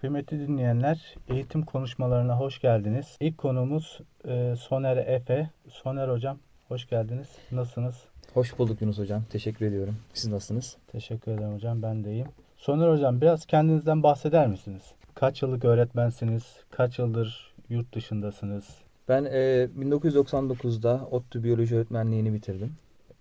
Kıymetli dinleyenler, eğitim konuşmalarına hoş geldiniz. İlk konuğumuz e, Soner Efe. Soner Hocam, hoş geldiniz. Nasılsınız? Hoş bulduk Yunus Hocam. Teşekkür ediyorum. Siz nasılsınız? Teşekkür ederim hocam, ben de iyiyim. Soner Hocam, biraz kendinizden bahseder misiniz? Kaç yıllık öğretmensiniz? Kaç yıldır yurt dışındasınız? Ben e, 1999'da ODTÜ Biyoloji Öğretmenliğini bitirdim.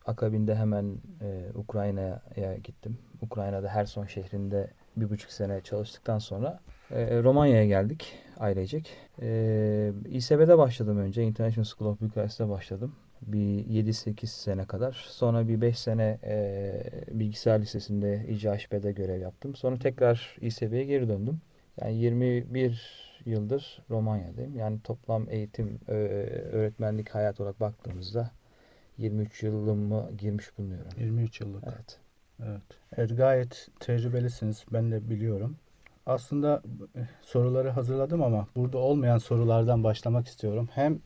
Akabinde hemen e, Ukrayna'ya gittim. Ukrayna'da Herson şehrinde bir buçuk sene çalıştıktan sonra e, Romanya'ya geldik ailecek. E, İSB'de başladım önce. International School of Bucharest'te başladım. Bir 7-8 sene kadar. Sonra bir 5 sene e, bilgisayar lisesinde İCHB'de görev yaptım. Sonra tekrar İSB'ye geri döndüm. Yani 21 yıldır Romanya'dayım. Yani toplam eğitim, e, öğretmenlik hayat olarak baktığımızda 23 yılımı girmiş bulunuyorum. 23 yıllık. Evet. Evet. Evet, gayet tecrübelisiniz. Ben de biliyorum. Aslında e, soruları hazırladım ama burada olmayan sorulardan başlamak istiyorum. Hem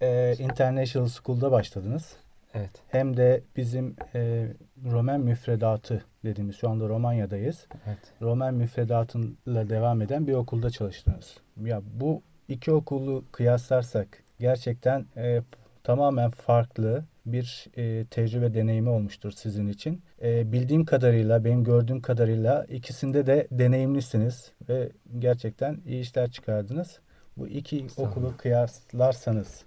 e, International School'da başladınız. Evet. Hem de bizim e, Roman müfredatı dediğimiz şu anda Romanya'dayız. Evet. Roman müfredatıyla devam eden bir okulda çalıştınız. Ya bu iki okulu kıyaslarsak gerçekten e, tamamen farklı bir e, tecrübe deneyimi olmuştur sizin için. E, bildiğim kadarıyla, benim gördüğüm kadarıyla ikisinde de deneyimlisiniz ve gerçekten iyi işler çıkardınız. Bu iki okulu kıyaslarsanız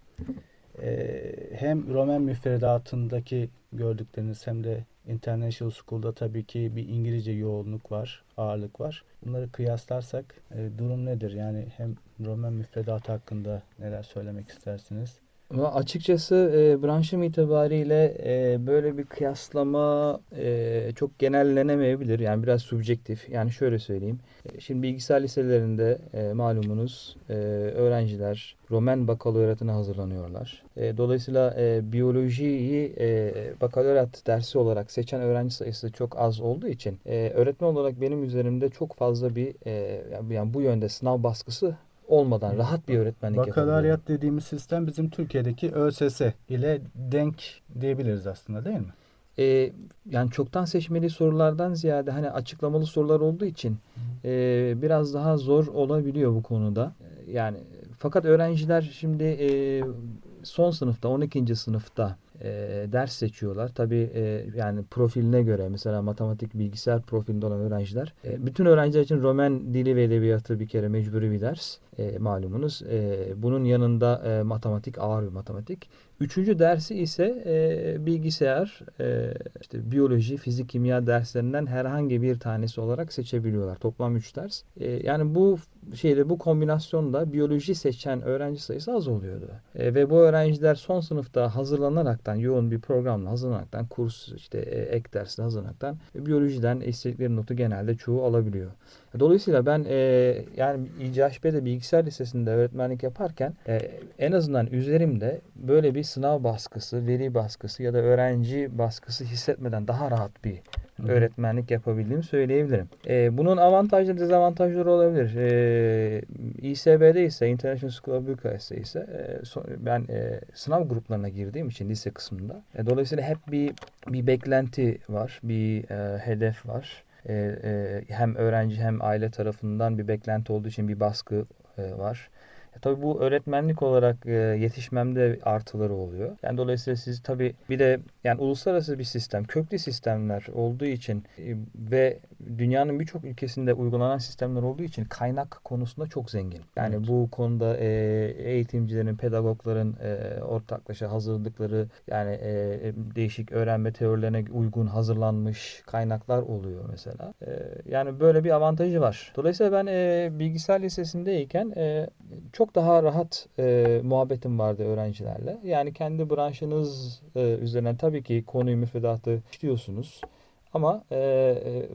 e, hem Roman müfredatındaki gördükleriniz hem de International School'da tabii ki bir İngilizce yoğunluk var, ağırlık var. Bunları kıyaslarsak e, durum nedir? Yani hem Roman müfredatı hakkında neler söylemek istersiniz? Açıkçası e, branşım itibariyle e, böyle bir kıyaslama e, çok genellenemeyebilir. Yani biraz subjektif. Yani şöyle söyleyeyim. E, şimdi bilgisayar liselerinde e, malumunuz e, öğrenciler Roman bakaloriyatına hazırlanıyorlar. E, dolayısıyla e, biyolojiyi e, bakaloriyat dersi olarak seçen öğrenci sayısı çok az olduğu için e, öğretmen olarak benim üzerimde çok fazla bir e, yani bu yönde sınav baskısı olmadan rahat bir öğretmenlik yapabiliyorum. Bakaloriyat dediğimiz sistem bizim Türkiye'deki ÖSS ile denk diyebiliriz aslında değil mi? Ee, yani çoktan seçmeli sorulardan ziyade hani açıklamalı sorular olduğu için e, biraz daha zor olabiliyor bu konuda. Yani fakat öğrenciler şimdi e, son sınıfta 12. sınıfta e, ders seçiyorlar. Tabii e, yani profiline göre mesela matematik bilgisayar profilinde olan öğrenciler. E, bütün öğrenciler için Roman dili ve edebiyatı bir kere mecburi bir ders e, malumunuz. E, bunun yanında e, matematik ağır bir matematik. Üçüncü dersi ise e, bilgisayar, e, işte biyoloji, fizik, kimya derslerinden herhangi bir tanesi olarak seçebiliyorlar. Toplam üç ders. E, yani bu şeyde bu kombinasyonda biyoloji seçen öğrenci sayısı az oluyordu. E, ve bu öğrenciler son sınıfta hazırlanaraktan, yoğun bir programla hazırlanaraktan, kurs işte e, ek dersle hazırlanaraktan biyolojiden istedikleri notu genelde çoğu alabiliyor. Dolayısıyla ben e, yani İCHB'de bilgisayar lisesinde öğretmenlik yaparken e, en azından üzerimde böyle bir sınav baskısı, veri baskısı ya da öğrenci baskısı hissetmeden daha rahat bir Hı. öğretmenlik yapabildiğimi söyleyebilirim. E, bunun avantajları dezavantajları olabilir. E, İSB'de ise International School of Bucharest'te ise e, so, ben e, sınav gruplarına girdiğim için lise kısmında. E, dolayısıyla hep bir bir beklenti var, bir e, hedef var. E, e, hem öğrenci hem aile tarafından bir beklenti olduğu için bir baskı e, var. E, tabii bu öğretmenlik olarak e, yetişmemde artıları oluyor. Yani dolayısıyla siz tabii bir de yani uluslararası bir sistem, köklü sistemler olduğu için e, ve dünyanın birçok ülkesinde uygulanan sistemler olduğu için kaynak konusunda çok zengin. Yani Evet. bu konuda e, eğitimcilerin, pedagogların e, ortaklaşa hazırladıkları yani e, değişik öğrenme teorilerine uygun hazırlanmış kaynaklar oluyor mesela. E, yani böyle bir avantajı var. Dolayısıyla ben e, bilgisayar lisesindeyken e, çok daha rahat e, muhabbetim vardı öğrencilerle. Yani kendi branşınız e, üzerinden tabii ki konuyu müfredatı işliyorsunuz. Ama e, e,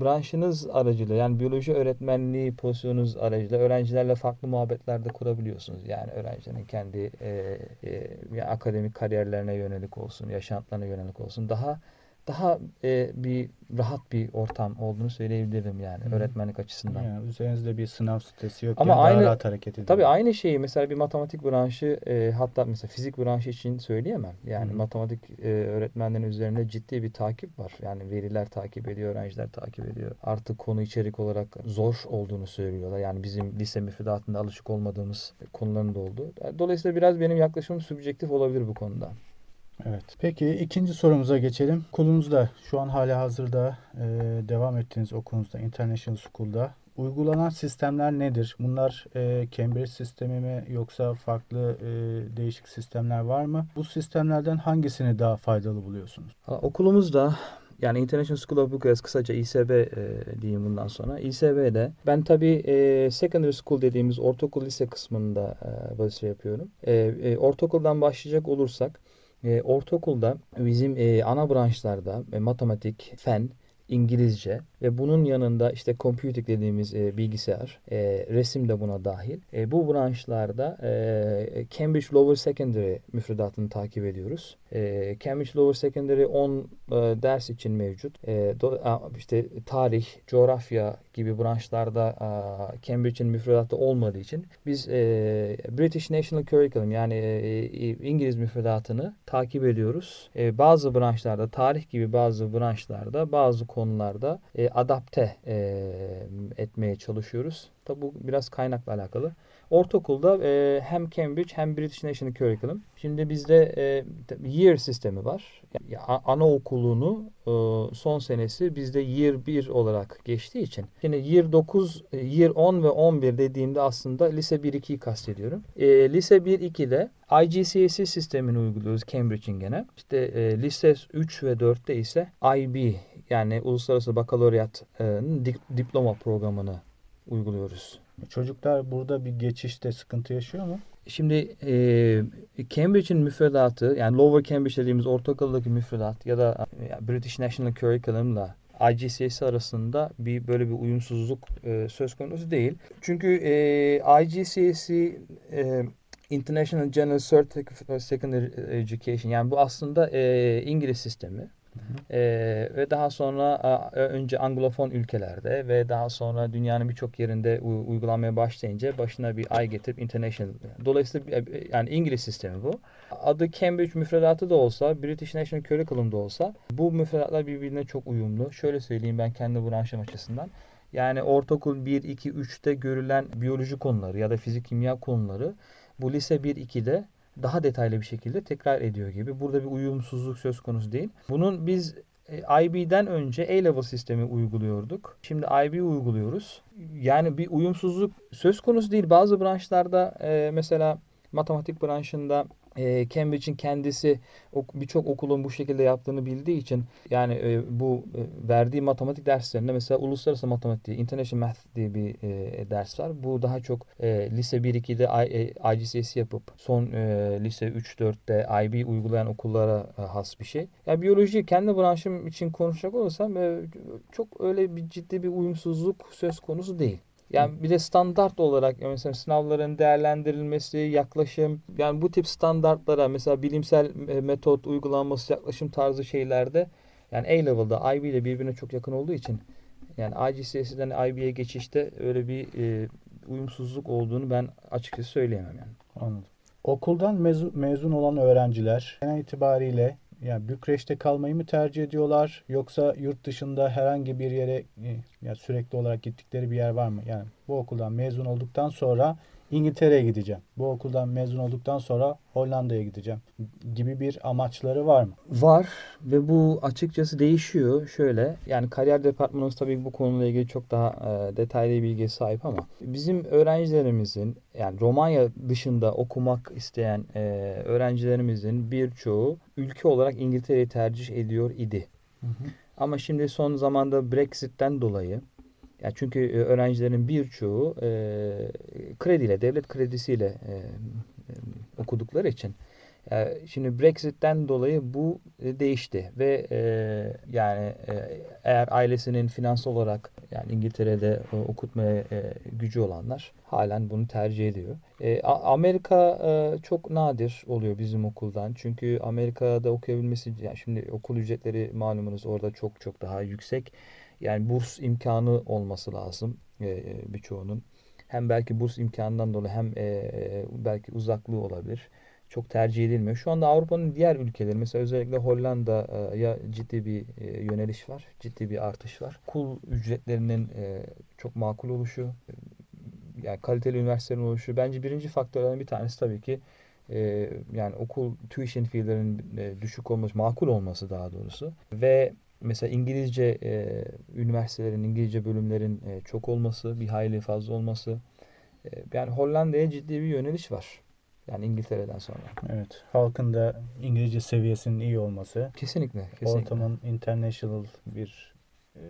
branşınız aracılığıyla yani biyoloji öğretmenliği pozisyonunuz aracılığıyla öğrencilerle farklı muhabbetler de kurabiliyorsunuz. Yani öğrencilerin kendi e, e, yani akademik kariyerlerine yönelik olsun, yaşantılarına yönelik olsun daha daha e, bir rahat bir ortam olduğunu söyleyebilirim yani Hı. öğretmenlik açısından. Yani üzerinizde bir sınav stresi yok. Ama daha aynı- rahat hareket ediyor. Tabii aynı şeyi mesela bir matematik branşı e, hatta mesela fizik branşı için söyleyemem. Yani Hı. matematik e, öğretmenlerin üzerinde ciddi bir takip var. Yani veriler takip ediyor, öğrenciler takip ediyor. Artık konu içerik olarak zor olduğunu söylüyorlar. Yani bizim lise müfredatında alışık olmadığımız konuların da olduğu. Dolayısıyla biraz benim yaklaşımım subjektif olabilir bu konuda. Evet. Peki ikinci sorumuza geçelim. Okulunuzda şu an hala hazırda e, devam ettiğiniz okulunuzda International School'da uygulanan sistemler nedir? Bunlar e, Cambridge sistemi mi yoksa farklı e, değişik sistemler var mı? Bu sistemlerden hangisini daha faydalı buluyorsunuz? Okulumuzda yani International School of Bucharest kısaca İSB e, diyeyim bundan sonra. İSB'de ben tabii e, secondary school dediğimiz ortaokul lise kısmında e, vazife yapıyorum. E, e, ortaokuldan başlayacak olursak e, ortaokulda bizim e, ana branşlarda e, matematik, fen, İngilizce ve bunun yanında işte computing dediğimiz e, bilgisayar, e, resim de buna dahil. E, bu branşlarda e, Cambridge Lower Secondary müfredatını takip ediyoruz. E, Cambridge Lower Secondary 10 e, ders için mevcut. E, do, a, işte tarih, coğrafya gibi branşlarda a, Cambridge'in müfredatı olmadığı için biz e, British National Curriculum yani e, e, İngiliz müfredatını takip ediyoruz. E, bazı branşlarda tarih gibi bazı branşlarda bazı konularda e, adapte e, etmeye çalışıyoruz. Tabi bu biraz kaynakla alakalı. Ortaokulda e, hem Cambridge hem British National Curriculum. Şimdi bizde e, year sistemi var. Yani anaokulunu e, son senesi bizde year 1 olarak geçtiği için. Şimdi year 9, e, year 10 ve 11 dediğimde aslında lise 1-2'yi kastediyorum. E, lise 1-2'de IGCSE sistemini uyguluyoruz Cambridge'in gene. İşte e, lise 3 ve 4'te ise IB yani Uluslararası Bakaloriyat'ın dik- diploma programını uyguluyoruz. Çocuklar burada bir geçişte sıkıntı yaşıyor mu? Şimdi e, Cambridge'in müfredatı yani Lower Cambridge dediğimiz ortaokuldaki müfredat ya da e, British National Curriculum'la IGCSE arasında bir böyle bir uyumsuzluk e, söz konusu değil. Çünkü e, IGCSE e, International General Certificate of Secondary Education yani bu aslında e, İngiliz sistemi. Ee, ve daha sonra önce Anglofon ülkelerde ve daha sonra dünyanın birçok yerinde uygulanmaya başlayınca başına bir ay getirip international. Dolayısıyla e, yani İngiliz sistemi bu. Adı Cambridge müfredatı da olsa, British National Curriculum da olsa bu müfredatlar birbirine çok uyumlu. Şöyle söyleyeyim ben kendi branşım açısından. Yani ortaokul 1, 2, 3'te görülen biyoloji konuları ya da fizik kimya konuları bu lise 1, 2'de daha detaylı bir şekilde tekrar ediyor gibi. Burada bir uyumsuzluk söz konusu değil. Bunun biz e, IB'den önce A-level sistemi uyguluyorduk. Şimdi IB uyguluyoruz. Yani bir uyumsuzluk söz konusu değil. Bazı branşlarda e, mesela matematik branşında e, Cambridge'in kendisi ok- birçok okulun bu şekilde yaptığını bildiği için yani e, bu e, verdiği matematik derslerinde mesela uluslararası matematik diye, International Math diye bir e, ders var. Bu daha çok e, lise 1-2'de I- e, IGCSE yapıp son e, lise 3-4'te IB uygulayan okullara has bir şey. Ya biyoloji kendi branşım için konuşacak olursam çok öyle bir ciddi bir uyumsuzluk söz konusu değil. Yani bir de standart olarak yani mesela sınavların değerlendirilmesi, yaklaşım yani bu tip standartlara mesela bilimsel e, metot uygulanması, yaklaşım tarzı şeylerde yani A-level'da IB ile birbirine çok yakın olduğu için yani IGCSE'den IB'ye geçişte öyle bir e, uyumsuzluk olduğunu ben açıkçası söyleyemem yani. Anladım. Okuldan mezun, mezun olan öğrenciler genel itibariyle yani Bükreş'te kalmayı mı tercih ediyorlar yoksa yurt dışında herhangi bir yere e, yani sürekli olarak gittikleri bir yer var mı? Yani bu okuldan mezun olduktan sonra İngiltere'ye gideceğim. Bu okuldan mezun olduktan sonra Hollanda'ya gideceğim gibi bir amaçları var mı? Var ve bu açıkçası değişiyor. Şöyle yani kariyer departmanımız tabii bu konuyla ilgili çok daha e, detaylı bilgiye sahip ama bizim öğrencilerimizin yani Romanya dışında okumak isteyen e, öğrencilerimizin birçoğu ülke olarak İngiltere'yi tercih ediyor idi. Ama şimdi son zamanda Brexit'ten dolayı ya çünkü e, öğrencilerin birçoğu e, krediyle, devlet kredisiyle e, e, okudukları için e, şimdi Brexit'ten dolayı bu e, değişti ve e, yani e, eğer ailesinin finansal olarak Yani İngiltere'de e, okutmaya e, gücü olanlar halen bunu tercih ediyor. E, Amerika e, çok nadir oluyor bizim okuldan. Çünkü Amerika'da okuyabilmesi, yani şimdi okul ücretleri malumunuz orada çok çok daha yüksek. Yani burs imkanı olması lazım e, birçoğunun. Hem belki burs imkanından dolayı hem e, belki uzaklığı olabilir çok tercih edilmiyor. Şu anda Avrupa'nın diğer ülkeleri mesela özellikle Hollanda'ya ciddi bir e, yöneliş var. Ciddi bir artış var. Kul ücretlerinin e, çok makul oluşu, e, yani kaliteli üniversitelerin oluşu. Bence birinci faktörlerden bir tanesi tabii ki yani okul tuition fee'lerin düşük olması, makul olması daha doğrusu. Ve mesela İngilizce üniversitelerin, İngilizce bölümlerin çok olması, bir hayli fazla olması. yani Hollanda'ya ciddi bir yöneliş var. Yani İngiltere'den sonra. Evet. Halkın da İngilizce seviyesinin iyi olması. Kesinlikle. kesinlikle. Ortamın international bir e,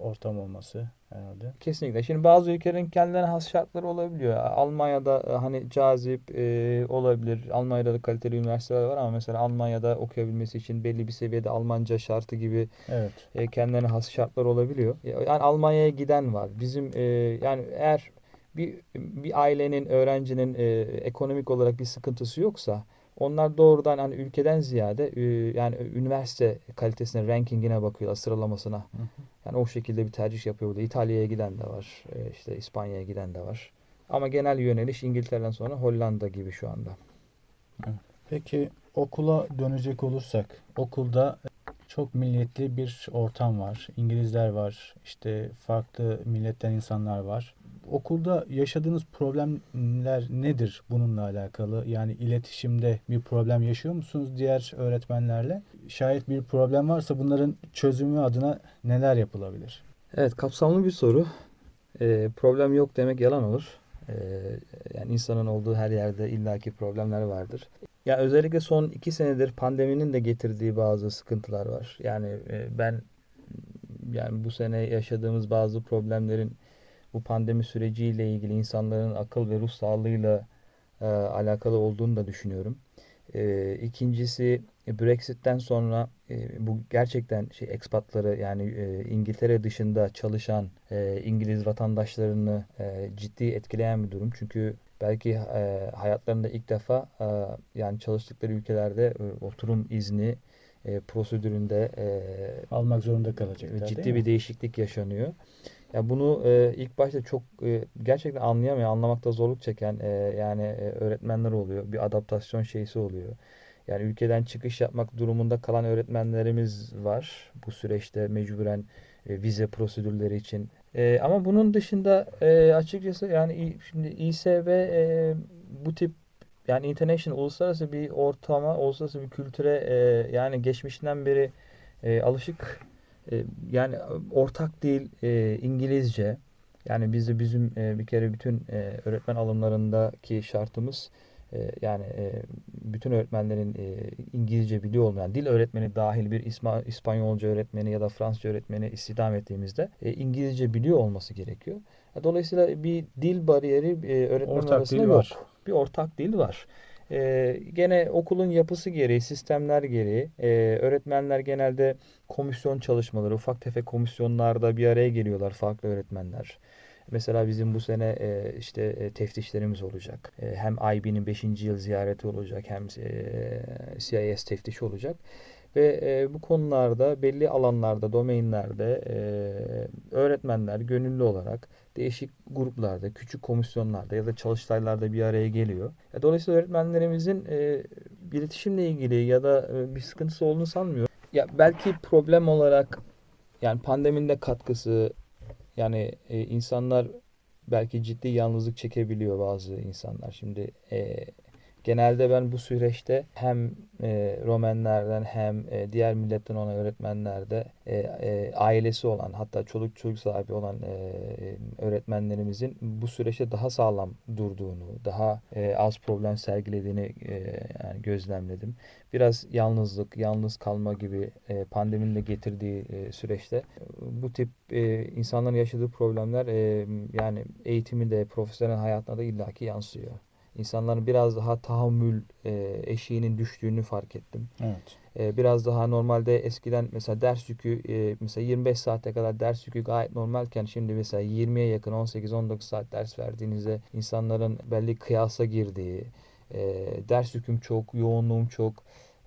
ortam olması herhalde. Kesinlikle. Şimdi bazı ülkelerin kendilerine has şartları olabiliyor. Almanya'da e, hani cazip e, olabilir. Almanya'da da kaliteli üniversiteler var ama mesela Almanya'da okuyabilmesi için belli bir seviyede Almanca şartı gibi evet. e, kendilerine has şartlar olabiliyor. Yani Almanya'ya giden var. Bizim e, yani eğer bir, bir ailenin, öğrencinin e, ekonomik olarak bir sıkıntısı yoksa onlar doğrudan hani ülkeden ziyade e, yani üniversite kalitesine, rankingine bakıyorlar, sıralamasına. Hı hı. Yani o şekilde bir tercih yapıyor burada. İtalya'ya giden de var, e, işte İspanya'ya giden de var. Ama genel yöneliş İngiltere'den sonra Hollanda gibi şu anda. Peki okula dönecek olursak, okulda çok milletli bir ortam var. İngilizler var, işte farklı milletten insanlar var okulda yaşadığınız problemler nedir bununla alakalı? Yani iletişimde bir problem yaşıyor musunuz diğer öğretmenlerle? Şayet bir problem varsa bunların çözümü adına neler yapılabilir? Evet kapsamlı bir soru. Ee, problem yok demek yalan olur. Ee, yani insanın olduğu her yerde illaki problemler vardır. Ya özellikle son iki senedir pandeminin de getirdiği bazı sıkıntılar var. Yani e, ben yani bu sene yaşadığımız bazı problemlerin bu pandemi süreciyle ilgili insanların akıl ve ruh sağlığıyla e, alakalı olduğunu da düşünüyorum. E, ikincisi Brexit'ten sonra e, bu gerçekten şey ekspatları yani e, İngiltere dışında çalışan e, İngiliz vatandaşlarını e, ciddi etkileyen bir durum. Çünkü belki e, hayatlarında ilk defa e, yani çalıştıkları ülkelerde e, oturum izni e, prosedüründe e, almak zorunda kalacaklar. Ciddi bir değişiklik yaşanıyor. Ya bunu e, ilk başta çok e, gerçekten anlayamıyor, anlamakta zorluk çeken e, yani e, öğretmenler oluyor. Bir adaptasyon şeysi oluyor. Yani ülkeden çıkış yapmak durumunda kalan öğretmenlerimiz var bu süreçte mecburen e, vize prosedürleri için. E, ama bunun dışında e, açıkçası yani şimdi İSV e, bu tip yani international uluslararası bir ortama, uluslararası bir kültüre e, yani geçmişinden beri e, alışık e, yani ortak dil e, İngilizce. Yani bizi bizim e, bir kere bütün e, öğretmen alımlarındaki şartımız e, yani e, bütün öğretmenlerin e, İngilizce biliyor olmayan dil öğretmeni dahil bir İsma, İspanyolca öğretmeni ya da Fransızca öğretmeni istihdam ettiğimizde e, İngilizce biliyor olması gerekiyor. Dolayısıyla bir dil bariyeri e, öğretmen ortak arasında yok. Var. Bir ortak dil var. E, gene okulun yapısı gereği, sistemler gereği e, öğretmenler genelde komisyon çalışmaları, ufak tefek komisyonlarda bir araya geliyorlar farklı öğretmenler. Mesela bizim bu sene e, işte e, teftişlerimiz olacak. E, hem IB'nin 5. yıl ziyareti olacak hem e, CIS teftişi olacak. Ve e, bu konularda belli alanlarda, domainlerde e, öğretmenler gönüllü olarak değişik gruplarda, küçük komisyonlarda ya da çalıştaylarda bir araya geliyor. E, dolayısıyla öğretmenlerimizin e, iletişimle ilgili ya da e, bir sıkıntısı olduğunu sanmıyorum. Ya belki problem olarak yani pandeminin de katkısı yani e, insanlar belki ciddi yalnızlık çekebiliyor bazı insanlar. Şimdi e, Genelde ben bu süreçte hem e, Romenlerden hem e, diğer milletten olan öğretmenlerde e, e, ailesi olan hatta çoluk çocuk sahibi olan e, öğretmenlerimizin bu süreçte daha sağlam durduğunu, daha e, az problem sergilediğini e, yani gözlemledim. Biraz yalnızlık, yalnız kalma gibi e, pandeminin de getirdiği e, süreçte bu tip e, insanların yaşadığı problemler e, yani eğitiminde, profesyonel hayatına da illaki yansıyor. İnsanların biraz daha tahammül e, eşiğinin düştüğünü fark ettim. Evet. E, biraz daha normalde eskiden mesela ders yükü e, mesela 25 saate kadar ders yükü gayet normalken şimdi mesela 20'ye yakın 18-19 saat ders verdiğinizde insanların belli kıyasa girdiği, e, ders yüküm çok, yoğunluğum çok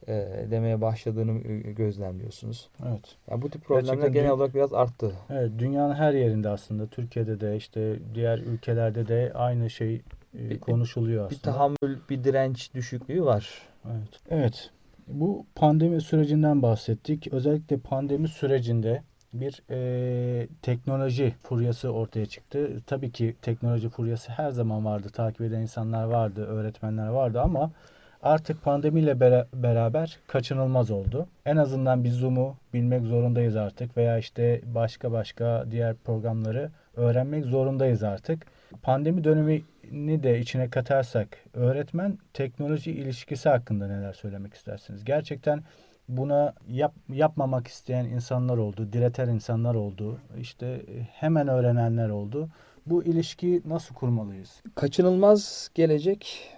e, demeye başladığını e, gözlemliyorsunuz. Evet. Yani bu tip problemler Gerçekten genel olarak biraz arttı. Evet, dünyanın her yerinde aslında Türkiye'de de işte diğer ülkelerde de aynı şey e, Bir- konuşuluyor Bir aslında. tahammül, bir direnç düşüklüğü var. Evet. Evet. Bu pandemi sürecinden bahsettik. Özellikle pandemi sürecinde bir e, teknoloji furyası ortaya çıktı. Tabii ki teknoloji furyası her zaman vardı. Takip eden insanlar vardı, öğretmenler vardı ama artık pandemiyle bera- beraber kaçınılmaz oldu. En azından bir Zoom'u bilmek zorundayız artık veya işte başka başka diğer programları öğrenmek zorundayız artık. Pandemi dönemini de içine katarsak öğretmen teknoloji ilişkisi hakkında neler söylemek istersiniz? Gerçekten buna yap, yapmamak isteyen insanlar oldu, direten insanlar oldu, işte hemen öğrenenler oldu. Bu ilişkiyi nasıl kurmalıyız? Kaçınılmaz gelecek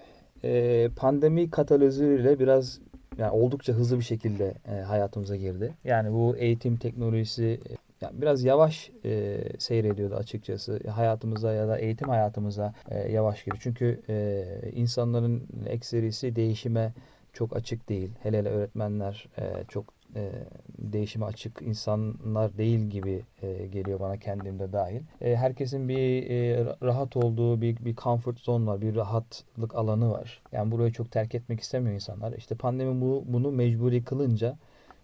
e, pandemi katalizörüyle biraz yani oldukça hızlı bir şekilde e, hayatımıza girdi. Yani bu eğitim teknolojisi e, yani biraz yavaş e, seyrediyordu açıkçası hayatımıza ya da eğitim hayatımıza e, yavaş giriyor. Çünkü e, insanların ekserisi değişime çok açık değil. Hele hele öğretmenler e, çok e, değişime açık insanlar değil gibi e, geliyor bana kendimde dahil. E, herkesin bir e, rahat olduğu bir, bir comfort zone var, bir rahatlık alanı var. Yani burayı çok terk etmek istemiyor insanlar. İşte pandemi bu, bunu mecburi kılınca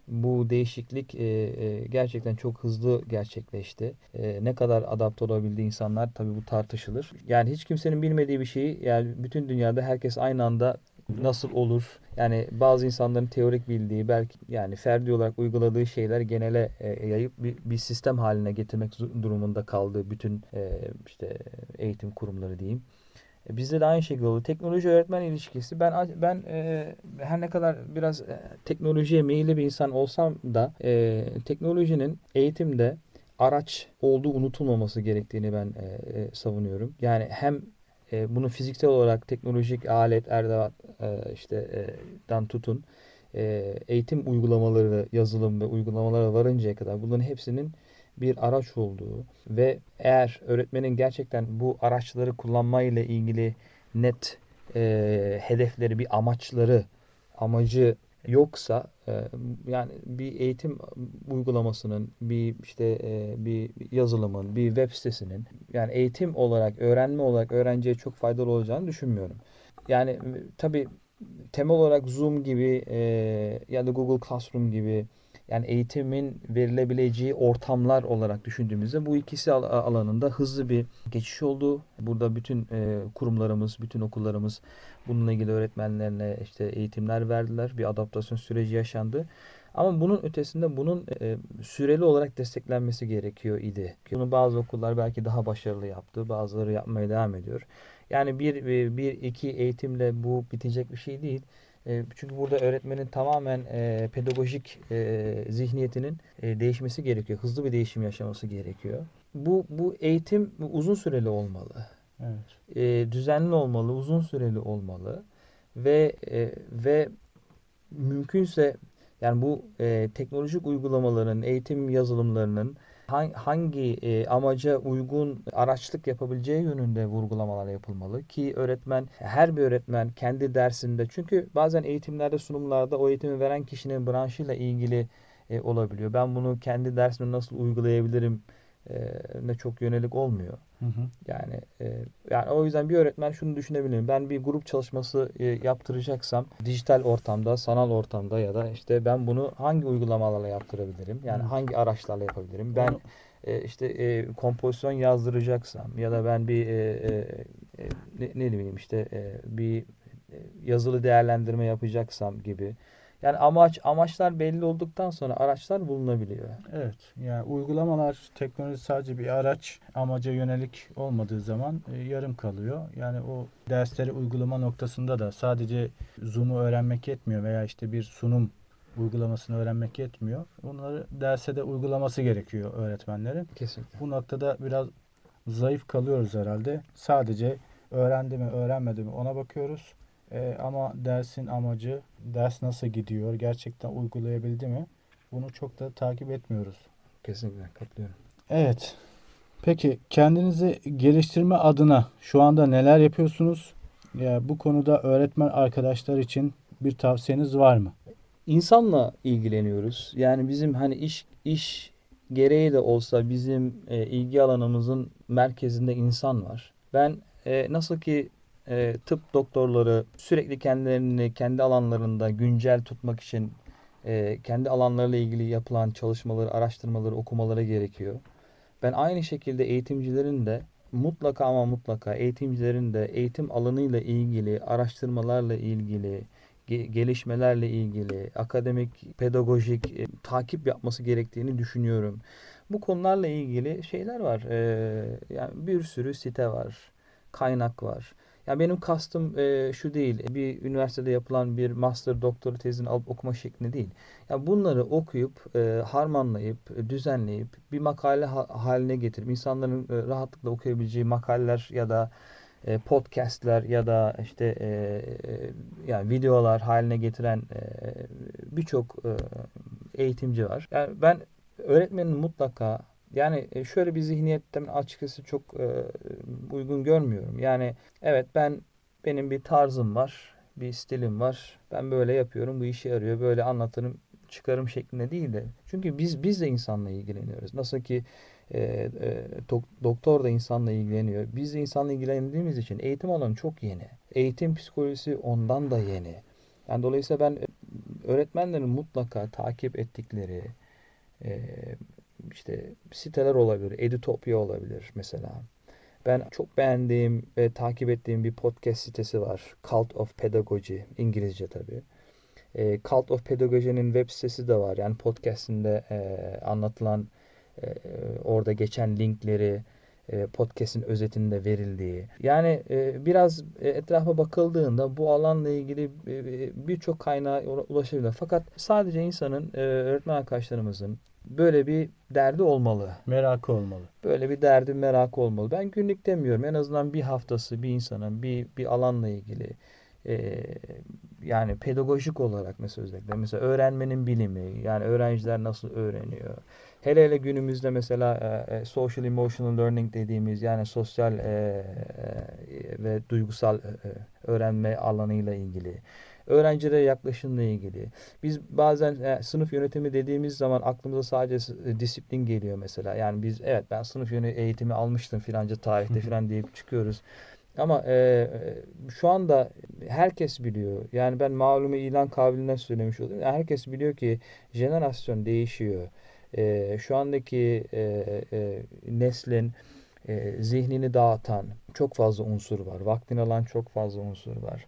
bu değişiklik e, e, gerçekten çok hızlı gerçekleşti. E, ne kadar adapte olabildi insanlar tabii bu tartışılır. Yani hiç kimsenin bilmediği bir şeyi yani bütün dünyada herkes aynı anda nasıl olur? Yani bazı insanların teorik bildiği belki yani ferdi olarak uyguladığı şeyler genele e, yayıp bir, bir sistem haline getirmek durumunda kaldığı bütün e, işte eğitim kurumları diyeyim. E, Bizde de aynı şekilde oldu. Teknoloji öğretmen ilişkisi. Ben ben e, her ne kadar biraz e, teknolojiye meyilli bir insan olsam da e, teknolojinin eğitimde araç olduğu unutulmaması gerektiğini ben e, e, savunuyorum. Yani hem e, bunu fiziksel olarak teknolojik alet, erdevat e, işte e, dan tutun e, eğitim uygulamaları, yazılım ve uygulamalara varıncaya kadar bunların hepsinin bir araç olduğu ve eğer öğretmenin gerçekten bu araçları kullanmayla ilgili net e, hedefleri, bir amaçları, amacı yoksa e, yani bir eğitim uygulamasının, bir işte e, bir yazılımın, bir web sitesinin yani eğitim olarak, öğrenme olarak öğrenciye çok faydalı olacağını düşünmüyorum. Yani tabii temel olarak Zoom gibi e, ya da Google Classroom gibi yani eğitimin verilebileceği ortamlar olarak düşündüğümüzde bu ikisi al- alanında hızlı bir geçiş oldu. Burada bütün e, kurumlarımız, bütün okullarımız bununla ilgili öğretmenlerine işte eğitimler verdiler. Bir adaptasyon süreci yaşandı. Ama bunun ötesinde bunun e, süreli olarak desteklenmesi gerekiyor idi. Bunu bazı okullar belki daha başarılı yaptı, bazıları yapmaya devam ediyor. Yani bir, bir iki eğitimle bu bitecek bir şey değil. E, Çünkü burada öğretmenin tamamen e, pedagojik e, zihniyetinin e, değişmesi gerekiyor. Hızlı bir değişim yaşaması gerekiyor. Bu, bu eğitim uzun süreli olmalı. Evet. E, düzenli olmalı, uzun süreli olmalı ve e, ve mümkünse yani bu e, teknolojik uygulamaların, eğitim yazılımlarının hangi e, amaca uygun araçlık yapabileceği yönünde vurgulamalar yapılmalı ki öğretmen her bir öğretmen kendi dersinde çünkü bazen eğitimlerde sunumlarda o eğitimi veren kişinin branşıyla ilgili e, olabiliyor. Ben bunu kendi dersime nasıl uygulayabilirim ne çok yönelik olmuyor. Hı hı. Yani e, yani o yüzden bir öğretmen şunu düşünebilir. Ben bir grup çalışması e, yaptıracaksam dijital ortamda, sanal ortamda ya da işte ben bunu hangi uygulamalarla yaptırabilirim? Yani Hı. hangi araçlarla yapabilirim? Ben Onu- e, işte e, kompozisyon yazdıracaksam ya da ben bir e, e, ne, ne bileyim işte e, bir yazılı değerlendirme yapacaksam gibi. Yani amaç amaçlar belli olduktan sonra araçlar bulunabiliyor. Evet. Yani uygulamalar, teknoloji sadece bir araç amaca yönelik olmadığı zaman e, yarım kalıyor. Yani o dersleri uygulama noktasında da sadece Zoom'u öğrenmek yetmiyor veya işte bir sunum uygulamasını öğrenmek yetmiyor. Onları derse de uygulaması gerekiyor öğretmenlerin. Kesinlikle. Bu noktada biraz zayıf kalıyoruz herhalde. Sadece öğrendi mi, öğrenmedi mi ona bakıyoruz. E, ama dersin amacı, ders nasıl gidiyor, gerçekten uygulayabildi mi? Bunu çok da takip etmiyoruz. Kesinlikle katılıyorum. Evet. Peki kendinizi geliştirme adına şu anda neler yapıyorsunuz? Ya bu konuda öğretmen arkadaşlar için bir tavsiyeniz var mı? İnsanla ilgileniyoruz. Yani bizim hani iş iş gereği de olsa bizim e, ilgi alanımızın merkezinde insan var. Ben e, nasıl ki e, tıp doktorları sürekli kendilerini kendi alanlarında güncel tutmak için e, kendi alanlarıyla ilgili yapılan çalışmaları, araştırmaları okumaları gerekiyor. Ben aynı şekilde eğitimcilerin de mutlaka ama mutlaka eğitimcilerin de eğitim alanıyla ilgili, araştırmalarla ilgili, gelişmelerle ilgili, akademik, pedagojik e, takip yapması gerektiğini düşünüyorum. Bu konularla ilgili şeyler var. E, yani bir sürü site var, kaynak var. Ya benim kastım e, şu değil. Bir üniversitede yapılan bir master doktora tezini alıp okuma şekli değil. Ya bunları okuyup e, harmanlayıp, düzenleyip bir makale ha- haline getirip insanların e, rahatlıkla okuyabileceği makaleler ya da e, podcastler ya da işte e, e, yani videolar haline getiren e, birçok e, eğitimci var. Yani ben öğretmenin mutlaka yani e, şöyle bir zihniyetten açıkçası çok e, uygun görmüyorum. Yani evet ben benim bir tarzım var, bir stilim var. Ben böyle yapıyorum, bu işe yarıyor. Böyle anlatırım, çıkarım şeklinde değil de. Çünkü biz biz de insanla ilgileniyoruz. Nasıl ki e, e, doktor da insanla ilgileniyor. Biz de insanla ilgilendiğimiz için eğitim alanı çok yeni. Eğitim psikolojisi ondan da yeni. Yani dolayısıyla ben e, öğretmenlerin mutlaka takip ettikleri e, işte siteler olabilir, Edutopia olabilir mesela. Ben çok beğendiğim ve takip ettiğim bir podcast sitesi var. Cult of Pedagogy, İngilizce tabii. E, Cult of Pedagogy'nin web sitesi de var. Yani podcastinde e, anlatılan e, orada geçen linkleri, e, podcast'in özetinde verildiği. Yani e, biraz e, etrafa bakıldığında bu alanla ilgili birçok kaynağa ulaşabilir. Fakat sadece insanın, öğretmen arkadaşlarımızın böyle bir derdi olmalı. Merakı olmalı. Böyle bir derdi, merakı olmalı. Ben günlük demiyorum. En azından bir haftası bir insanın bir, bir alanla ilgili yani pedagojik olarak mesela özellikle mesela öğrenmenin bilimi yani öğrenciler nasıl öğreniyor Hele hele günümüzde mesela e, e, social emotional learning dediğimiz yani sosyal e, e, ve duygusal e, e, öğrenme alanıyla ilgili öğrencilere yaklaşımla ilgili. Biz bazen e, sınıf yönetimi dediğimiz zaman aklımıza sadece e, disiplin geliyor mesela. Yani biz evet ben sınıf yönetimi eğitimi almıştım filanca tarihte filan deyip çıkıyoruz. Ama e, e, şu anda herkes biliyor. Yani ben malumu ilan kabiliğinden söylemiş olayım. Herkes biliyor ki jenerasyon değişiyor e, şu andaki e, e, neslin e, zihnini dağıtan çok fazla unsur var. Vaktini alan çok fazla unsur var.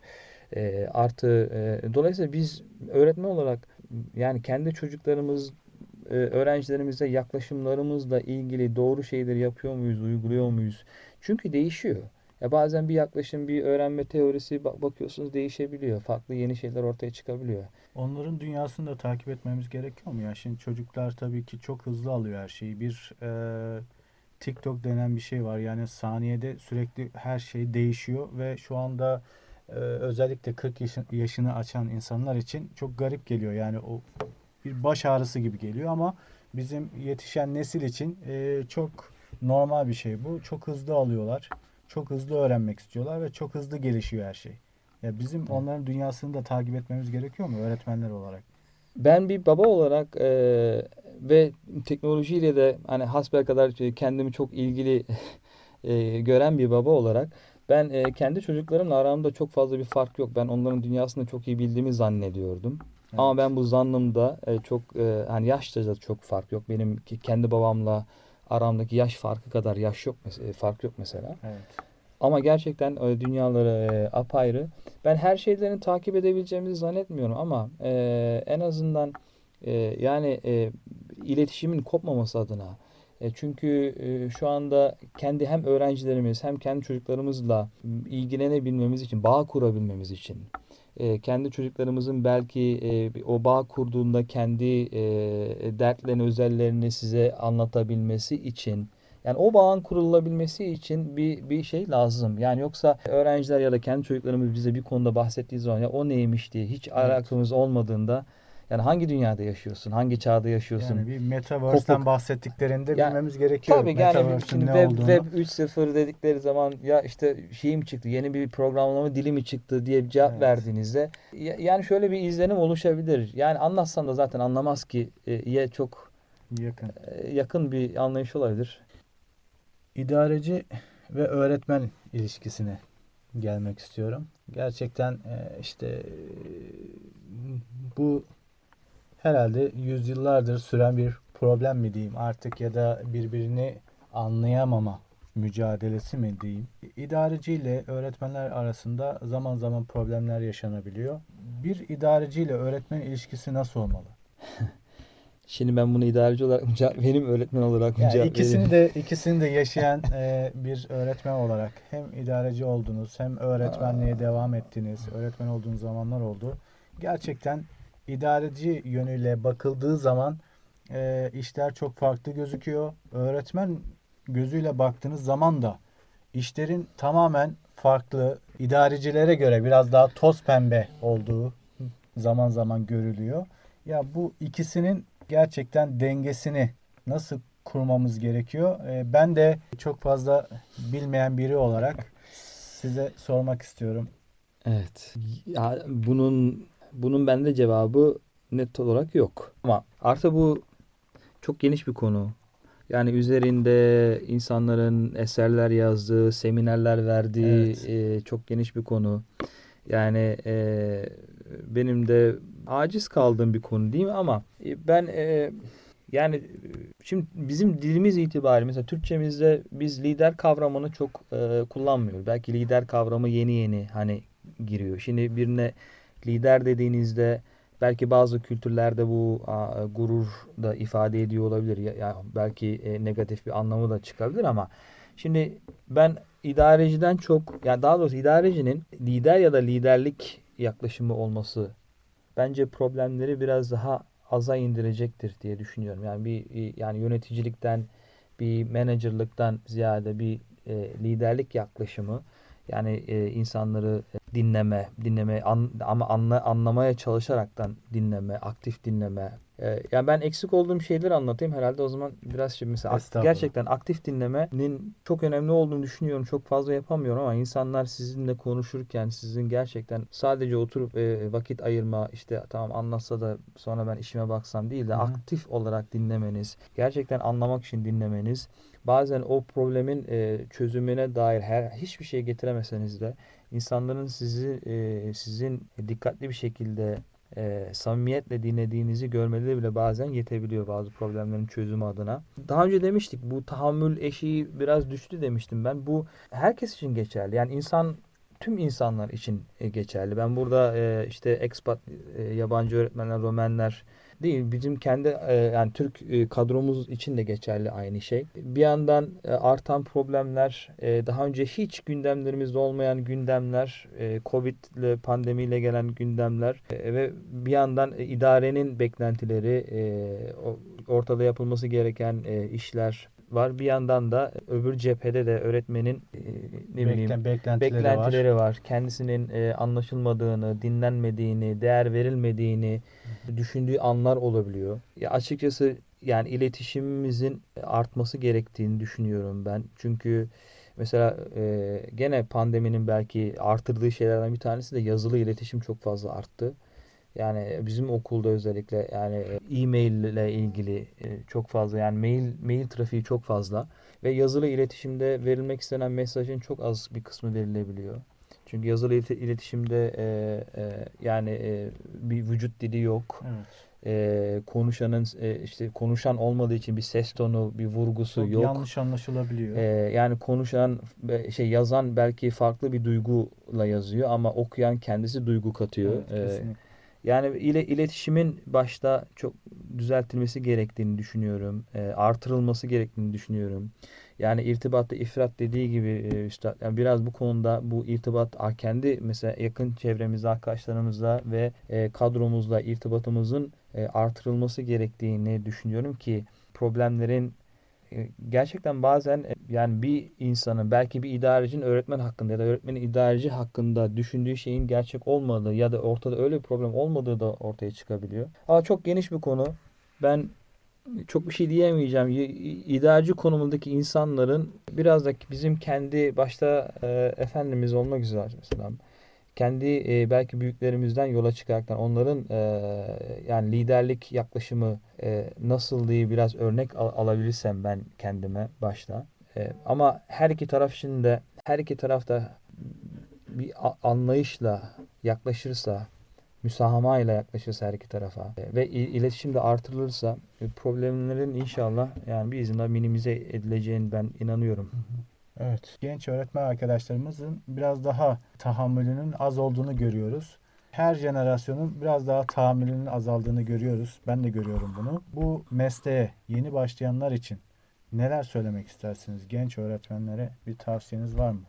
E, artı e, dolayısıyla biz öğretmen olarak yani kendi çocuklarımız e, öğrencilerimize yaklaşımlarımızla ilgili doğru şeyleri yapıyor muyuz, uyguluyor muyuz? Çünkü değişiyor. Ya bazen bir yaklaşım, bir öğrenme teorisi bakıyorsunuz değişebiliyor. Farklı yeni şeyler ortaya çıkabiliyor. Onların dünyasını da takip etmemiz gerekiyor mu ya? Şimdi çocuklar tabii ki çok hızlı alıyor her şeyi. Bir e, TikTok denen bir şey var. Yani saniyede sürekli her şey değişiyor ve şu anda e, özellikle 40 yaşın, yaşını açan insanlar için çok garip geliyor. Yani o bir baş ağrısı gibi geliyor ama bizim yetişen nesil için e, çok normal bir şey bu. Çok hızlı alıyorlar. Çok hızlı öğrenmek istiyorlar ve çok hızlı gelişiyor her şey. Ya bizim onların dünyasını da takip etmemiz gerekiyor mu öğretmenler olarak? Ben bir baba olarak e, ve teknolojiyle de hani hasbel kadar kendimi çok ilgili e, gören bir baba olarak ben e, kendi çocuklarımla aramda çok fazla bir fark yok. Ben onların dünyasını çok iyi bildiğimi zannediyordum. Evet. Ama ben bu zannımda e, çok e, hani yaşta da çok fark yok. Benim kendi babamla aramdaki yaş farkı kadar yaş yok mesela fark yok mesela. Evet. Ama gerçekten e, dünyaları e, apayrı. Ben her şeylerini takip edebileceğimizi zannetmiyorum ama e, en azından e, yani e, iletişimin kopmaması adına e, çünkü e, şu anda kendi hem öğrencilerimiz hem kendi çocuklarımızla ilgilenebilmemiz için, bağ kurabilmemiz için e, kendi çocuklarımızın belki e, o bağ kurduğunda kendi e, dertlerini, özellerini size anlatabilmesi için Yani o bağın kurulabilmesi için bir bir şey lazım. Yani yoksa öğrenciler ya da kendi çocuklarımız bize bir konuda bahsettiği zaman ya o neymiş diye hiç evet. alakamız olmadığında yani hangi dünyada yaşıyorsun? Hangi çağda yaşıyorsun? Yani bir Metaverse'den Kopuk. bahsettiklerinde yani, bilmemiz gerekiyor. Tabii yani şimdi ne web, web 3.0 dedikleri zaman ya işte şey mi çıktı, yeni bir programlama dili mi çıktı diye bir cevap evet. verdiğinizde yani şöyle bir izlenim oluşabilir. Yani anlatsan da zaten anlamaz ki e, çok yakın e, yakın bir anlayış olabilir. İdareci ve öğretmen ilişkisine gelmek istiyorum. Gerçekten e, işte bu herhalde yüzyıllardır süren bir problem mi diyeyim artık ya da birbirini anlayamama mücadelesi mi diyeyim. İdareci ile öğretmenler arasında zaman zaman problemler yaşanabiliyor. Bir idareci ile öğretmen ilişkisi nasıl olmalı? Şimdi ben bunu idareci olarak mı cevap vereyim, öğretmen olarak mı yani cevap ikisini vereyim? de ikisini de yaşayan e, bir öğretmen olarak hem idareci oldunuz hem öğretmenliğe Aa. devam ettiniz. Öğretmen olduğunuz zamanlar oldu. Gerçekten idareci yönüyle bakıldığı zaman e, işler çok farklı gözüküyor. Öğretmen gözüyle baktığınız zaman da işlerin tamamen farklı idarecilere göre biraz daha toz pembe olduğu zaman zaman görülüyor. Ya bu ikisinin gerçekten dengesini nasıl kurmamız gerekiyor? E, ben de çok fazla bilmeyen biri olarak size sormak istiyorum. Evet. Ya bunun bunun bende cevabı net olarak yok. Ama artı bu çok geniş bir konu. Yani üzerinde insanların eserler yazdığı, seminerler verdiği evet. e, çok geniş bir konu. Yani e, benim de aciz kaldığım bir konu değil mi? Ama e, ben e, yani şimdi bizim dilimiz itibariyle mesela Türkçemizde biz lider kavramını çok e, kullanmıyoruz. Belki lider kavramı yeni yeni hani giriyor. Şimdi birine lider dediğinizde belki bazı kültürlerde bu gurur da ifade ediyor olabilir. Ya, belki e, negatif bir anlamı da çıkabilir ama şimdi ben idareciden çok yani daha doğrusu idarecinin lider ya da liderlik yaklaşımı olması bence problemleri biraz daha aza indirecektir diye düşünüyorum. Yani bir yani yöneticilikten bir menajerlıktan ziyade bir e, liderlik yaklaşımı yani e, insanları dinleme, dinleme an, ama anla, anlamaya çalışaraktan dinleme, aktif dinleme. Ee, yani ben eksik olduğum şeyleri anlatayım herhalde o zaman biraz şimdi mesela gerçekten aktif dinlemenin çok önemli olduğunu düşünüyorum. Çok fazla yapamıyorum ama insanlar sizinle konuşurken sizin gerçekten sadece oturup e, vakit ayırma işte tamam anlatsa da sonra ben işime baksam değil de Hı-hı. aktif olarak dinlemeniz, gerçekten anlamak için dinlemeniz bazen o problemin e, çözümüne dair her hiçbir şey getiremeseniz de insanların sizi e, sizin dikkatli bir şekilde e, samimiyetle dinlediğinizi görmeleri bile bazen yetebiliyor bazı problemlerin çözümü adına. Daha önce demiştik bu tahammül eşiği biraz düştü demiştim ben. Bu herkes için geçerli. Yani insan tüm insanlar için e, geçerli. Ben burada e, işte expat e, yabancı öğretmenler, romenler değil. Bizim kendi e, yani Türk e, kadromuz için de geçerli aynı şey. Bir yandan e, artan problemler, daha önce hiç gündemlerimizde olmayan gündemler, Covid ile pandemiyle gelen gündemler ve bir yandan idarenin beklentileri, ortada yapılması gereken işler, var. Bir yandan da öbür cephede de öğretmenin e, ne Beklen, bileyim beklentileri, beklentileri var. var. Kendisinin e, anlaşılmadığını, dinlenmediğini, değer verilmediğini Hı. düşündüğü anlar olabiliyor. Ya açıkçası yani iletişimimizin artması gerektiğini düşünüyorum ben. Çünkü mesela e, gene pandeminin belki artırdığı şeylerden bir tanesi de yazılı iletişim çok fazla arttı. Yani bizim okulda özellikle yani e-mail ile ilgili e, çok fazla yani mail mail trafiği çok fazla ve yazılı iletişimde verilmek istenen mesajın çok az bir kısmı verilebiliyor. Çünkü yazılı iletişimde e, e, yani e, bir vücut dili yok. Evet. E, konuşanın e, işte konuşan olmadığı için bir ses tonu, bir vurgusu Çok yok. Yanlış anlaşılabiliyor. E, yani konuşan şey yazan belki farklı bir duyguyla yazıyor ama okuyan kendisi duygu katıyor. Evet, kesinlikle. Yani ile iletişimin başta çok düzeltilmesi gerektiğini düşünüyorum. E, artırılması gerektiğini düşünüyorum. Yani irtibatta ifrat dediği gibi e, üstad yani biraz bu konuda bu irtibat kendi mesela yakın çevremizde arkadaşlarımızla ve e, kadromuzla irtibatımızın e, artırılması gerektiğini düşünüyorum ki problemlerin gerçekten bazen e, yani bir insanın belki bir idarecinin öğretmen hakkında ya da öğretmenin idareci hakkında düşündüğü şeyin gerçek olmadığı ya da ortada öyle bir problem olmadığı da ortaya çıkabiliyor. Ama çok geniş bir konu. Ben çok bir şey diyemeyeceğim. İdareci konumundaki insanların biraz da bizim kendi başta e, Efendimiz olmak üzere mesela kendi e, belki büyüklerimizden yola çıkarak onların e, yani liderlik yaklaşımı e, nasıl diye biraz örnek al, alabilirsem ben kendime başta. E, ama her iki taraf için de her iki tarafta bir anlayışla yaklaşırsa müsahamayla yaklaşırsa her iki tarafa e, ve iletişim de artırılırsa e, problemlerin inşallah yani bir izinle minimize edileceğini ben inanıyorum. Evet. Genç öğretmen arkadaşlarımızın biraz daha tahammülünün az olduğunu görüyoruz. Her jenerasyonun biraz daha tahammülünün azaldığını görüyoruz. Ben de görüyorum bunu. Bu mesleğe yeni başlayanlar için neler söylemek istersiniz? Genç öğretmenlere bir tavsiyeniz var mı?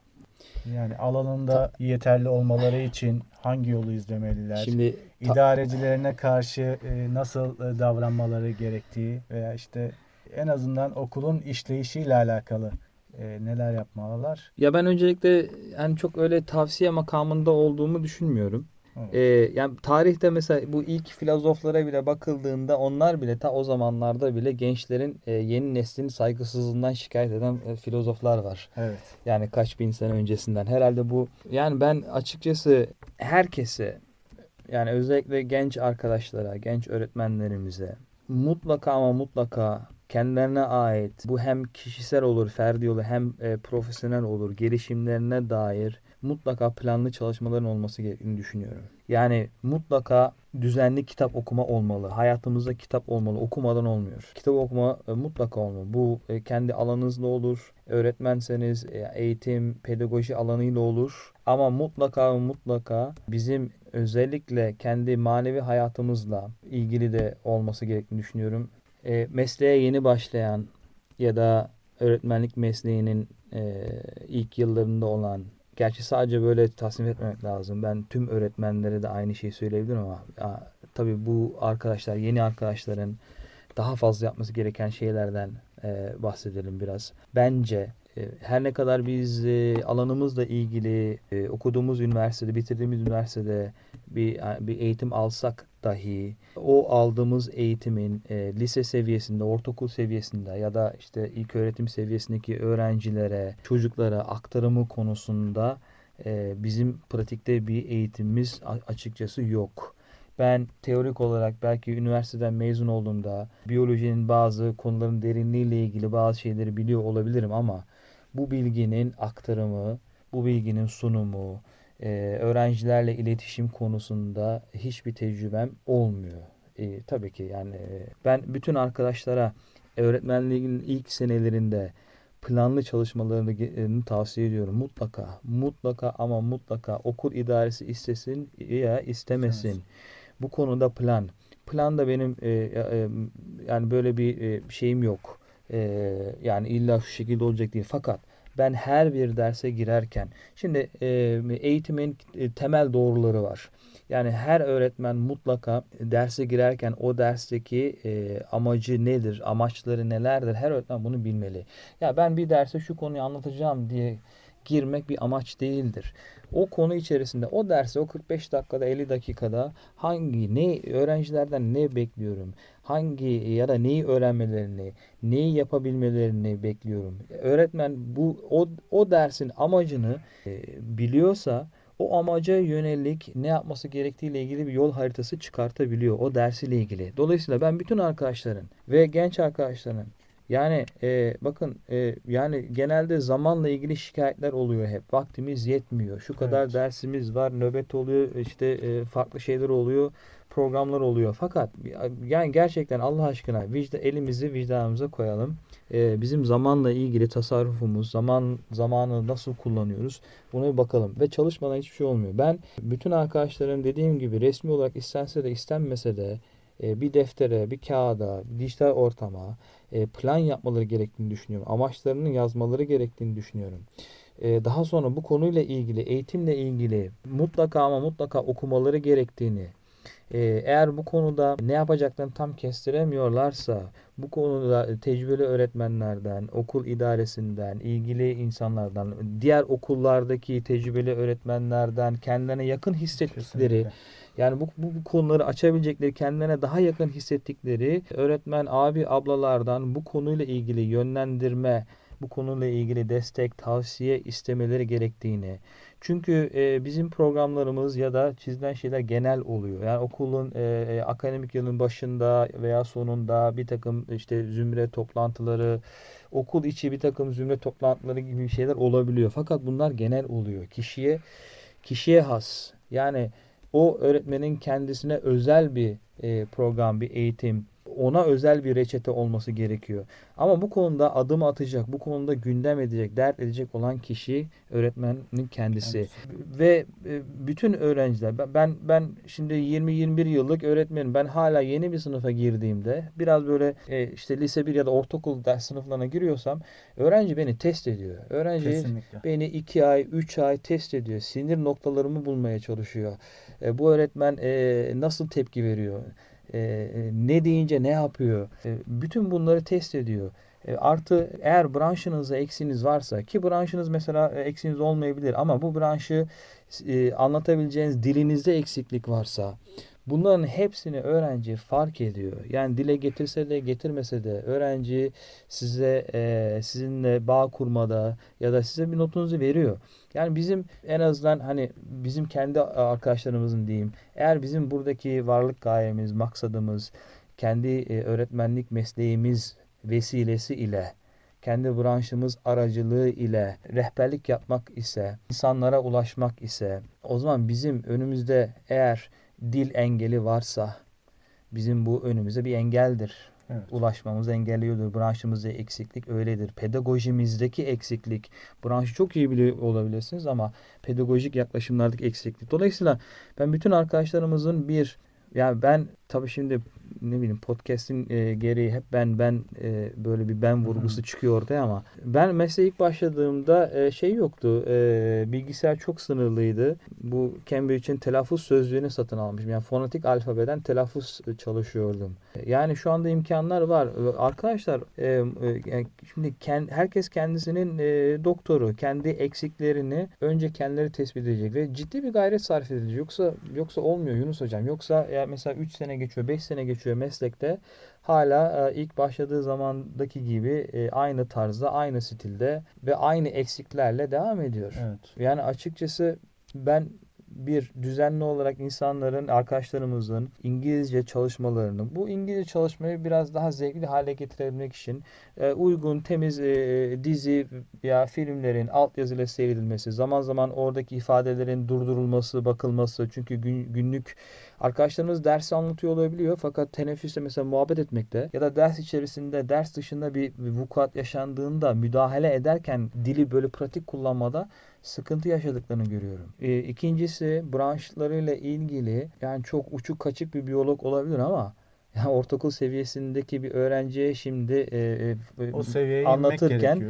Yani alanında yeterli olmaları için hangi yolu izlemeliler? Şimdi idarecilerine karşı e, nasıl e, davranmaları gerektiği veya işte en azından okulun işleyişiyle alakalı e, neler yapmalılar? Ya ben öncelikle yani çok öyle tavsiye makamında olduğumu düşünmüyorum. Evet. Ee, yani tarihte mesela bu ilk filozoflara bile bakıldığında onlar bile ta o zamanlarda bile gençlerin e, yeni neslin saygısızlığından şikayet eden e, filozoflar var. Evet. Yani kaç bin sene öncesinden. Herhalde bu yani ben açıkçası herkese yani özellikle genç arkadaşlara, genç öğretmenlerimize mutlaka ama mutlaka kendilerine ait bu hem kişisel olur, ferdi olur hem e, profesyonel olur gelişimlerine dair mutlaka planlı çalışmaların olması gerektiğini düşünüyorum. Yani mutlaka düzenli kitap okuma olmalı. Hayatımızda kitap olmalı. Okumadan olmuyor. Kitap okuma e, mutlaka olmalı. Bu e, kendi alanınızda olur. Öğretmenseniz e, eğitim, pedagoji alanıyla olur. Ama mutlaka mutlaka bizim özellikle kendi manevi hayatımızla ilgili de olması gerektiğini düşünüyorum. E, mesleğe yeni başlayan ya da öğretmenlik mesleğinin e, ilk yıllarında olan Gerçi sadece böyle tasnif etmemek lazım. Ben tüm öğretmenlere de aynı şeyi söyleyebilirim ama ya, tabii bu arkadaşlar, yeni arkadaşların daha fazla yapması gereken şeylerden e, bahsedelim biraz. Bence her ne kadar biz e, alanımızla ilgili e, okuduğumuz üniversitede, bitirdiğimiz üniversitede bir bir eğitim alsak dahi o aldığımız eğitimin e, lise seviyesinde, ortaokul seviyesinde ya da işte ilk öğretim seviyesindeki öğrencilere, çocuklara aktarımı konusunda bizim pratikte bir eğitimimiz açıkçası yok. Ben teorik olarak belki üniversiteden mezun olduğumda biyolojinin bazı konuların derinliğiyle ilgili bazı şeyleri biliyor olabilirim ama bu bilginin aktarımı, bu bilginin sunumu, e, öğrencilerle iletişim konusunda hiçbir tecrübem olmuyor. E, tabii ki yani e, ben bütün arkadaşlara öğretmenliğin ilk senelerinde planlı çalışmalarını tavsiye ediyorum. Mutlaka, mutlaka ama mutlaka okul idaresi istesin ya istemesin. Evet. Bu konuda plan. Plan da benim e, e, yani böyle bir e, şeyim yok. E, yani illa şu şekilde olacak değil. Fakat ben her bir derse girerken şimdi e, eğitimin e, temel doğruları var. Yani her öğretmen mutlaka derse girerken o dersteki e, amacı nedir, amaçları nelerdir her öğretmen bunu bilmeli. Ya ben bir derse şu konuyu anlatacağım diye girmek bir amaç değildir. O konu içerisinde o dersi o 45 dakikada 50 dakikada hangi ne öğrencilerden ne bekliyorum? Hangi ya da neyi öğrenmelerini, neyi yapabilmelerini bekliyorum. Öğretmen bu o, o dersin amacını e, biliyorsa o amaca yönelik ne yapması gerektiğiyle ilgili bir yol haritası çıkartabiliyor o dersiyle ilgili. Dolayısıyla ben bütün arkadaşların ve genç arkadaşların yani e, bakın e, yani genelde zamanla ilgili şikayetler oluyor hep. Vaktimiz yetmiyor. Şu kadar evet. dersimiz var, nöbet oluyor, işte e, farklı şeyler oluyor, programlar oluyor. Fakat yani gerçekten Allah aşkına vicda, elimizi vicdanımıza koyalım. E, bizim zamanla ilgili tasarrufumuz, zaman zamanı nasıl kullanıyoruz buna bir bakalım. Ve çalışmadan hiçbir şey olmuyor. Ben bütün arkadaşlarım dediğim gibi resmi olarak istense de istenmese de e, bir deftere, bir kağıda, dijital ortama plan yapmaları gerektiğini düşünüyorum. Amaçlarını yazmaları gerektiğini düşünüyorum. E, daha sonra bu konuyla ilgili, eğitimle ilgili mutlaka ama mutlaka okumaları gerektiğini, e, eğer bu konuda ne yapacaklarını tam kestiremiyorlarsa bu konuda tecrübeli öğretmenlerden, okul idaresinden, ilgili insanlardan, diğer okullardaki tecrübeli öğretmenlerden kendilerine yakın hissettikleri Kesinlikle. Yani bu, bu, bu konuları açabilecekleri, kendilerine daha yakın hissettikleri öğretmen abi ablalardan bu konuyla ilgili yönlendirme, bu konuyla ilgili destek, tavsiye istemeleri gerektiğini. Çünkü e, bizim programlarımız ya da çizilen şeyler genel oluyor. Yani okulun e, e, akademik yılın başında veya sonunda bir takım işte zümre toplantıları, okul içi bir takım zümre toplantıları gibi şeyler olabiliyor. Fakat bunlar genel oluyor. Kişiye kişiye has. Yani o öğretmenin kendisine özel bir e, program, bir eğitim, ona özel bir reçete olması gerekiyor. Ama bu konuda adım atacak, bu konuda gündem edecek, dert edecek olan kişi öğretmenin kendisi. Evet. Ve e, bütün öğrenciler ben ben şimdi 20-21 yıllık öğretmenim. Ben hala yeni bir sınıfa girdiğimde biraz böyle e, işte lise 1 ya da ortaokul ders sınıflarına giriyorsam öğrenci beni test ediyor. Öğrenci Kesinlikle. beni 2 ay, 3 ay test ediyor. Sinir noktalarımı bulmaya çalışıyor. E, bu öğretmen nasıl tepki veriyor? E, e, ne deyince ne yapıyor? E, bütün bunları test ediyor. E, artı eğer branşınızda eksiniz varsa ki branşınız mesela e, eksiniz olmayabilir ama bu branşı e, anlatabileceğiniz dilinizde eksiklik varsa Bunların hepsini öğrenci fark ediyor. Yani dile getirse de getirmese de öğrenci size e, sizinle bağ kurmada ya da size bir notunuzu veriyor. Yani bizim en azından hani bizim kendi arkadaşlarımızın diyeyim. Eğer bizim buradaki varlık gayemiz, maksadımız, kendi e, öğretmenlik mesleğimiz vesilesi ile kendi branşımız aracılığı ile rehberlik yapmak ise, insanlara ulaşmak ise o zaman bizim önümüzde eğer dil engeli varsa bizim bu önümüze bir engeldir. Evet. Ulaşmamızı engelliyordur. Branşımızda eksiklik öyledir. Pedagojimizdeki eksiklik. Branşı çok iyi biliyor olabilirsiniz ama pedagojik yaklaşımlardaki eksiklik. Dolayısıyla ben bütün arkadaşlarımızın bir yani ben tabii şimdi ne bileyim podcast'in e, gereği hep ben ben e, böyle bir ben vurgusu Hı-hı. çıkıyor ortaya ama ben mesleğe ilk başladığımda e, şey yoktu. E, bilgisayar çok sınırlıydı. Bu Cambridge'in telaffuz sözlüğünü satın almışım. Yani fonetik alfabeden telaffuz çalışıyordum. Yani şu anda imkanlar var. Arkadaşlar e, e, yani şimdi kend, herkes kendisinin e, doktoru. Kendi eksiklerini önce kendileri tespit edecek ve ciddi bir gayret sarf edilecek. Yoksa yoksa olmuyor Yunus hocam. Yoksa ya mesela 3 sene geçiyor, 5 sene geçiyor meslekte hala e, ilk başladığı zamandaki gibi e, aynı tarzda, aynı stilde ve aynı eksiklerle devam ediyor. Evet. Yani açıkçası ben bir düzenli olarak insanların, arkadaşlarımızın İngilizce çalışmalarını, bu İngilizce çalışmayı biraz daha zevkli hale getirebilmek için e, uygun, temiz e, dizi ya filmlerin altyazıyla seyredilmesi, zaman zaman oradaki ifadelerin durdurulması, bakılması. Çünkü gün, günlük arkadaşlarımız dersi anlatıyor olabiliyor fakat teneffüste mesela muhabbet etmekte ya da ders içerisinde, ders dışında bir, vukuat yaşandığında müdahale ederken dili böyle pratik kullanmada sıkıntı yaşadıklarını görüyorum. E, ikincisi branşlarıyla ilgili yani çok uçuk kaçık bir biyolog olabilir ama yani ortaokul seviyesindeki bir öğrenciye şimdi e, e, o anlatırken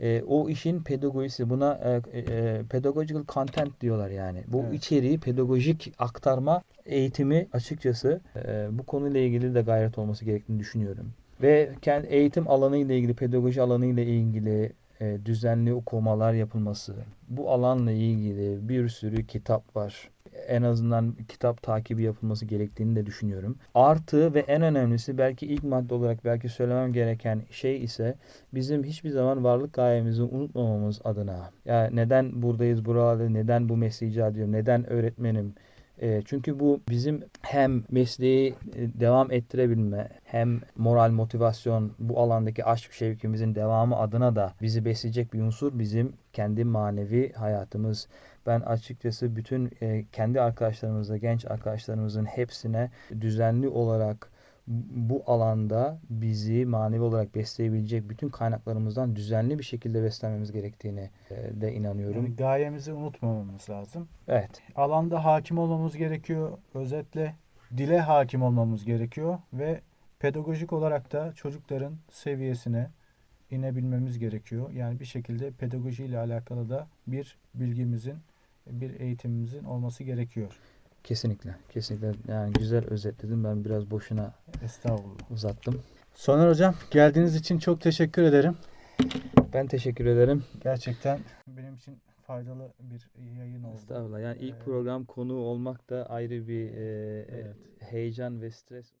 e, o işin pedagojisi buna e, e, pedagogical content diyorlar yani. Bu evet. içeriği pedagojik aktarma eğitimi açıkçası e, bu konuyla ilgili de gayret olması gerektiğini düşünüyorum. Ve kendi eğitim alanı ile ilgili, pedagoji alanı ile ilgili e, düzenli okumalar yapılması. Bu alanla ilgili bir sürü kitap var. En azından kitap takibi yapılması gerektiğini de düşünüyorum. Artı ve en önemlisi belki ilk madde olarak belki söylemem gereken şey ise bizim hiçbir zaman varlık gayemizi unutmamamız adına. Yani neden buradayız buralarda, neden bu mesleği icra ediyorum, neden öğretmenim, e, çünkü bu bizim hem mesleği e, devam ettirebilme hem moral motivasyon bu alandaki aşk şevkimizin devamı adına da bizi besleyecek bir unsur bizim kendi manevi hayatımız. Ben açıkçası bütün e, kendi arkadaşlarımıza, genç arkadaşlarımızın hepsine düzenli olarak bu alanda bizi manevi olarak besleyebilecek bütün kaynaklarımızdan düzenli bir şekilde beslenmemiz gerektiğini e, de inanıyorum. Yani gayemizi unutmamamız lazım. Evet. Alanda hakim olmamız gerekiyor. Özetle dile hakim olmamız gerekiyor ve pedagojik olarak da çocukların seviyesine inebilmemiz gerekiyor. Yani bir şekilde pedagoji ile alakalı da bir bilgimizin, bir eğitimimizin olması gerekiyor. Kesinlikle. Kesinlikle. Yani güzel özetledim. Ben biraz boşuna Estağfurullah. uzattım. Soner Hocam geldiğiniz için çok teşekkür ederim. Ben teşekkür ederim. Gerçekten benim için faydalı bir yayın oldu. Estağfurullah. Yani ilk Ee, program konuğu olmak da ayrı bir e, e, Evet. heyecan ve stres